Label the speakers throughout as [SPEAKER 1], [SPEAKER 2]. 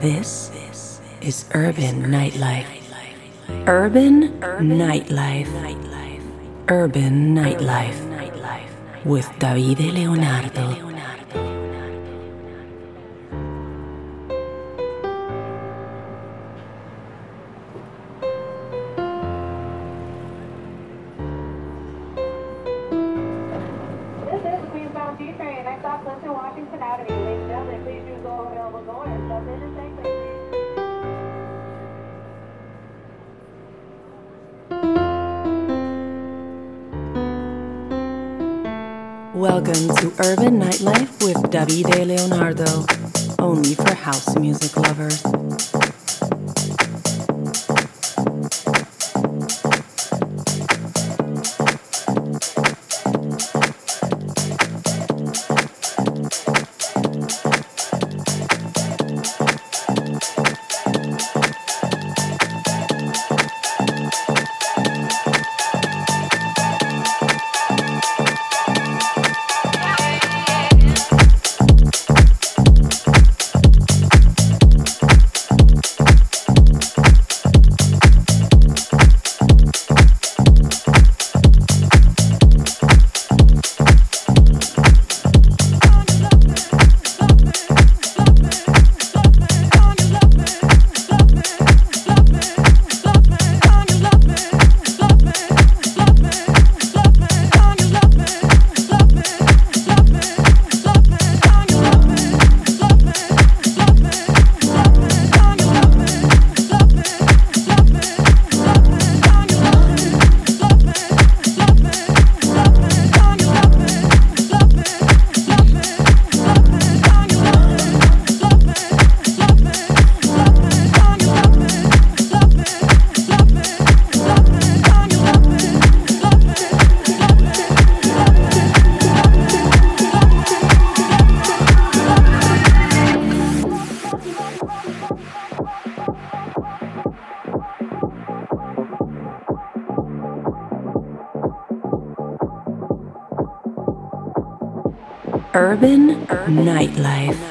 [SPEAKER 1] This,
[SPEAKER 2] this is urban nightlife. Urban nightlife. Urban nightlife. With Davide Leonardo. Urban, Urban. Nightlife.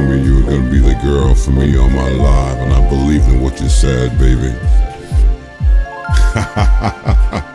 [SPEAKER 3] told me you were gonna be the girl for me all my life, and I believed in what you said, baby.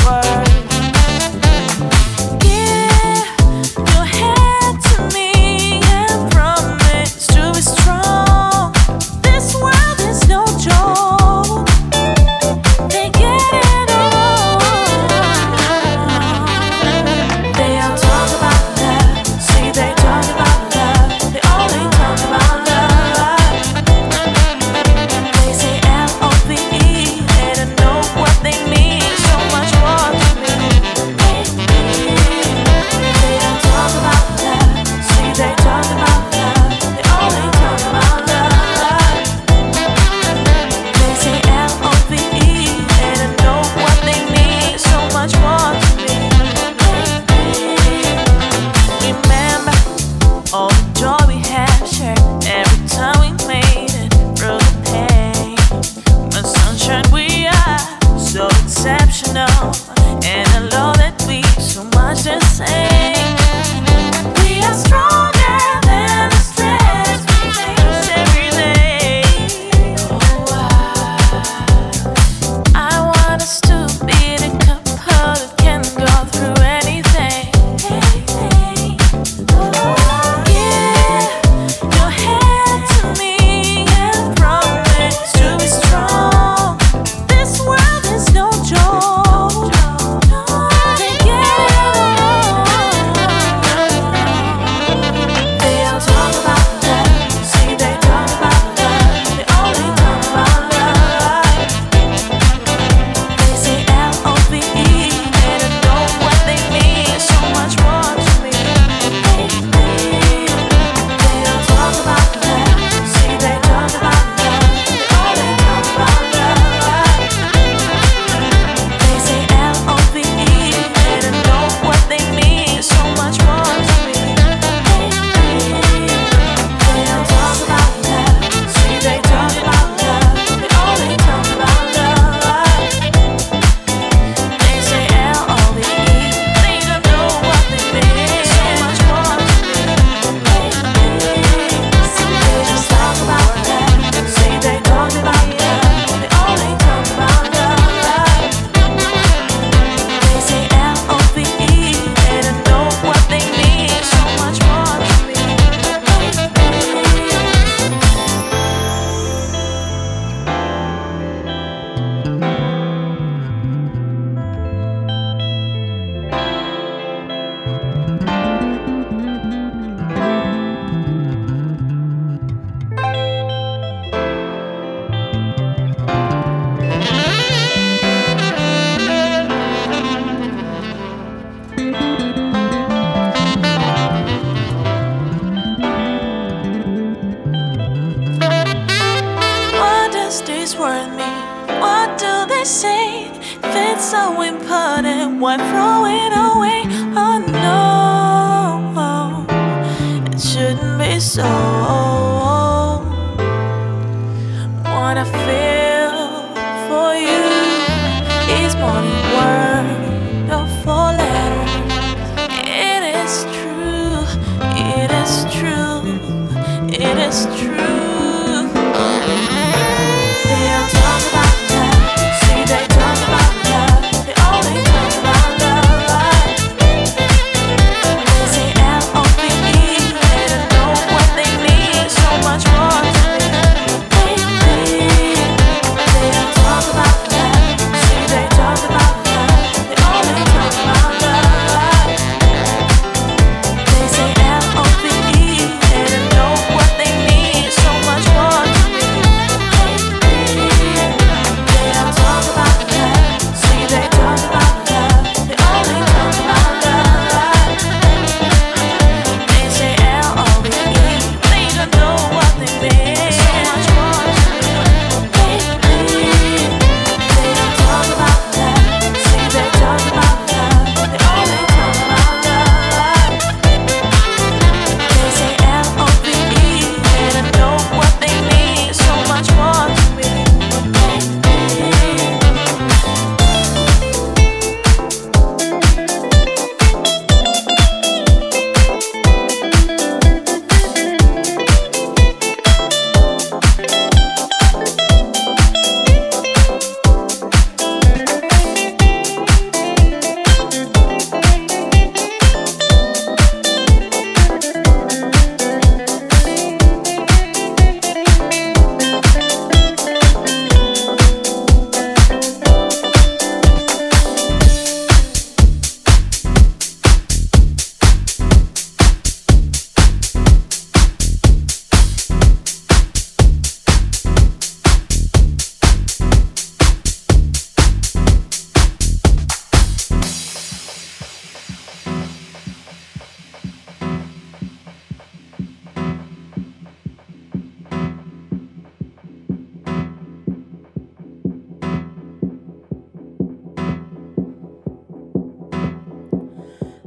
[SPEAKER 4] word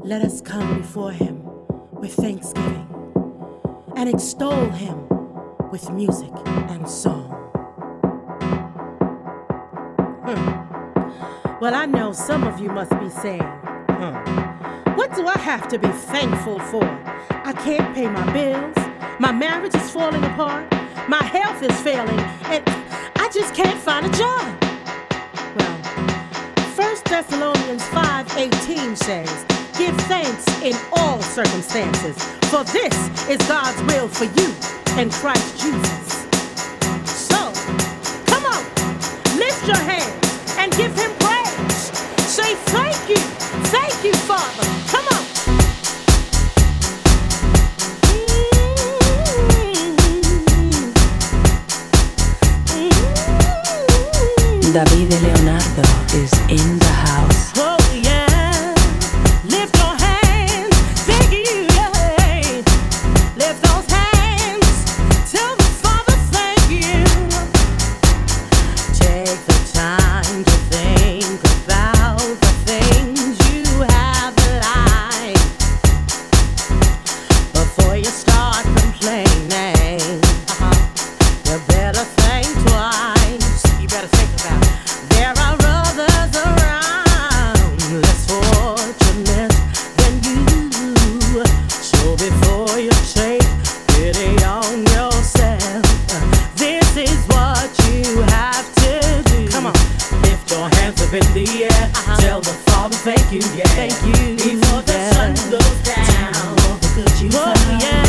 [SPEAKER 5] let us come before him with thanksgiving and extol him with music and song. Hmm. Well, I know some of you must be saying, hmm, What do I have to be thankful for? I can't pay my bills, my marriage is falling apart, my health is failing, and I just can't find a job. Well, 1 Thessalonians 5:18 says, Give thanks in all circumstances, for this is God's will for you in Christ Jesus. So, come on, lift your hands and give Him praise. Say, Thank you, thank you, Father. Come on. you, yeah. Thank you. Before the sun goes down. You oh. Yeah.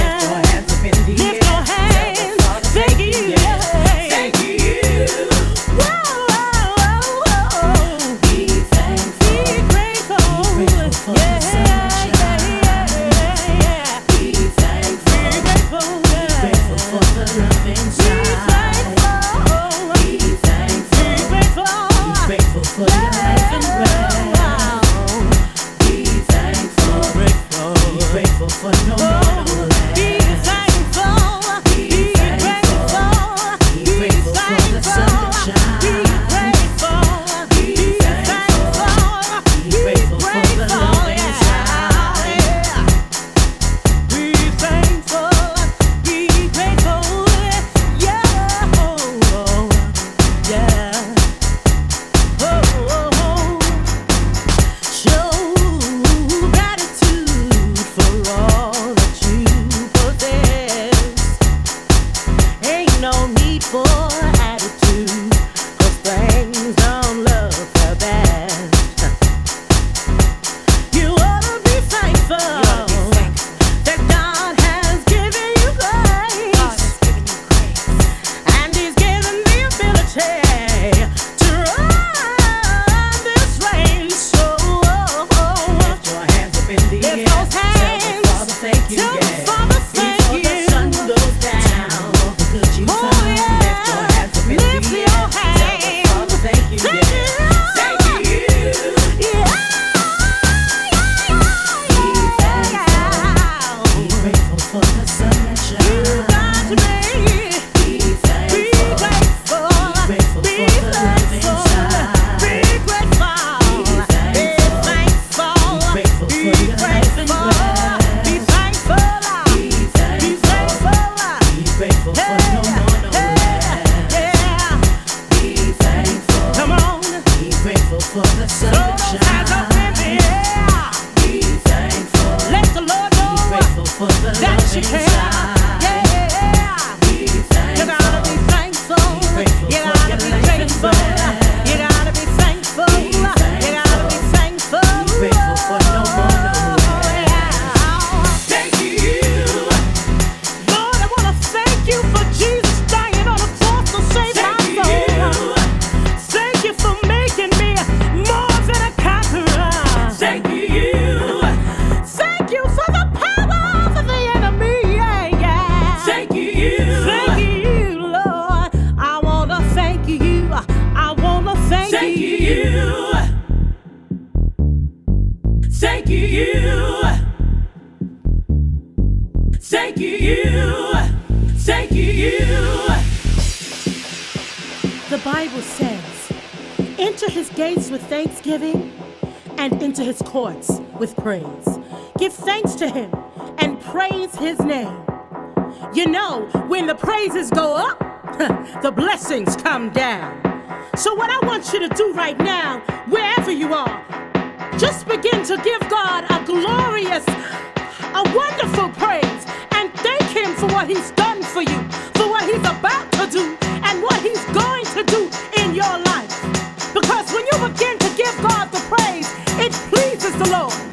[SPEAKER 5] Lord,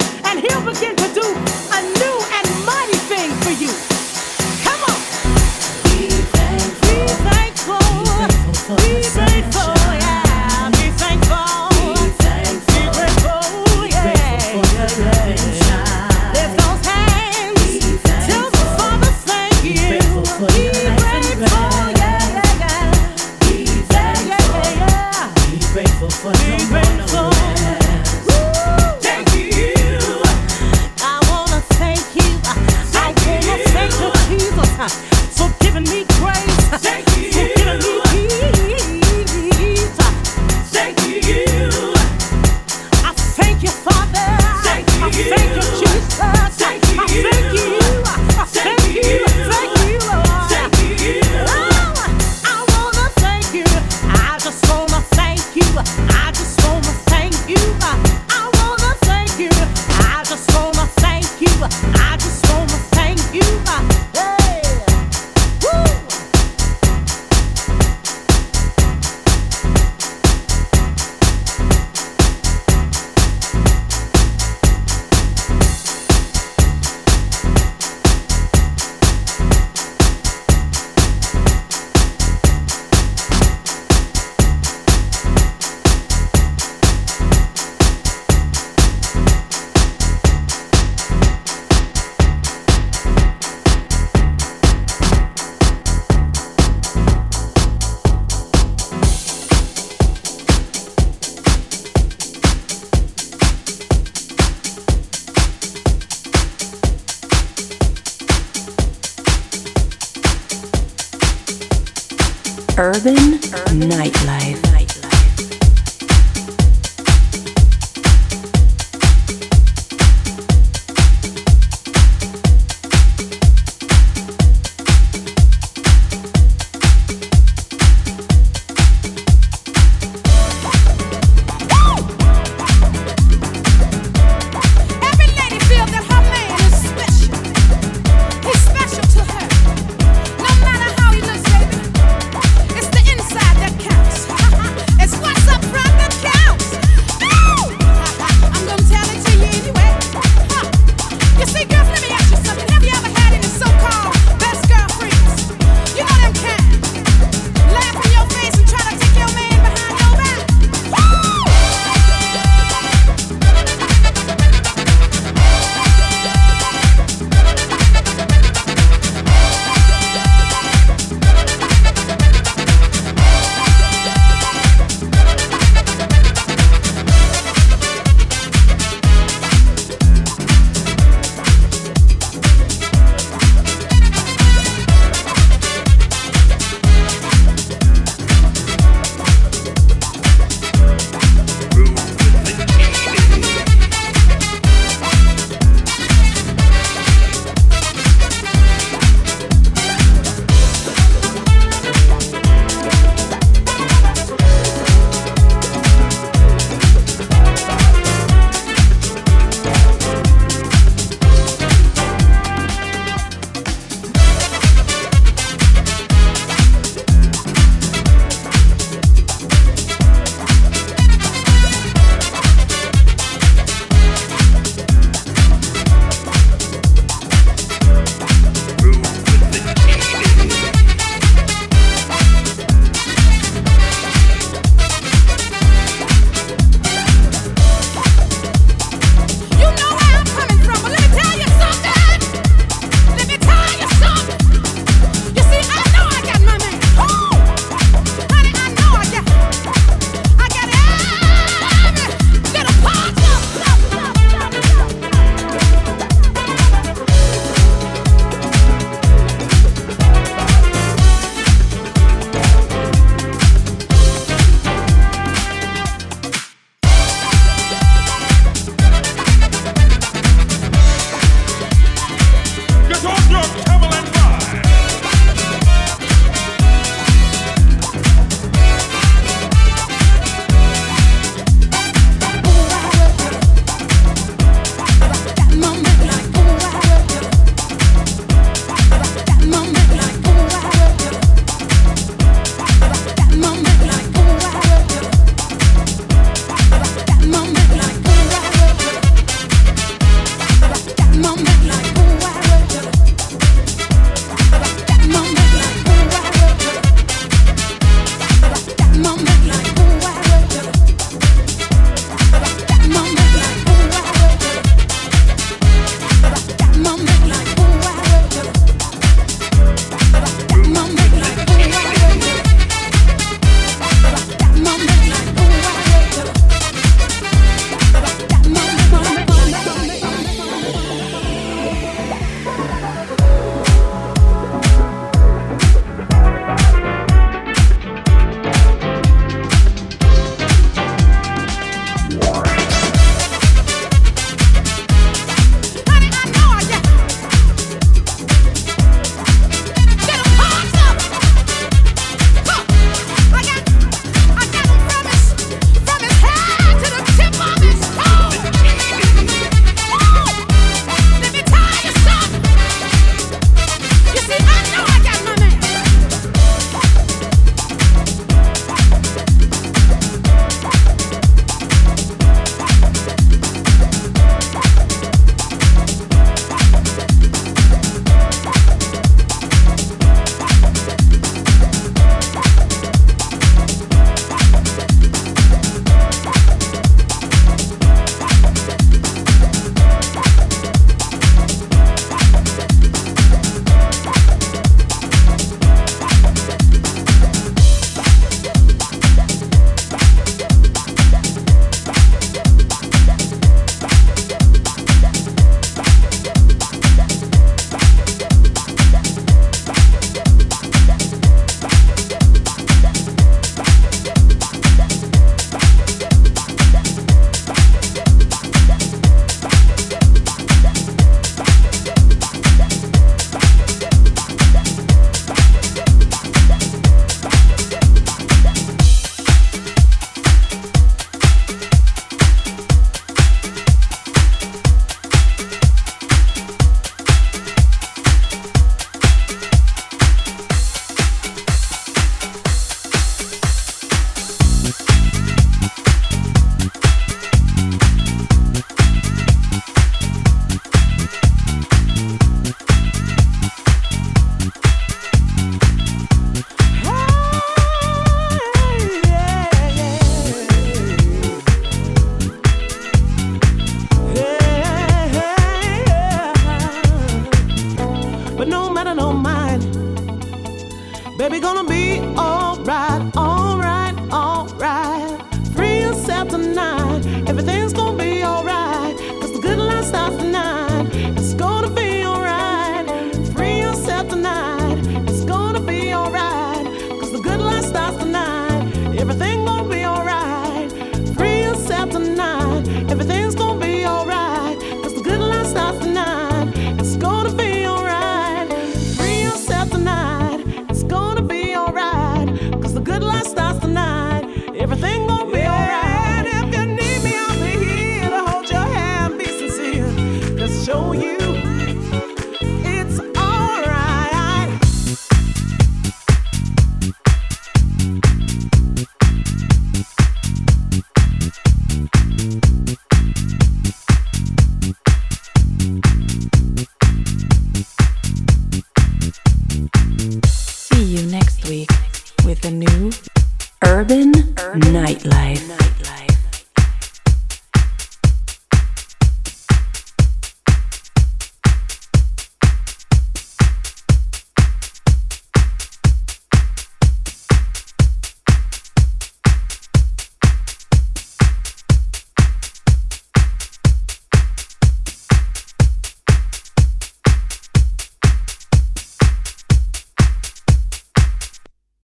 [SPEAKER 6] Urban Nightlife.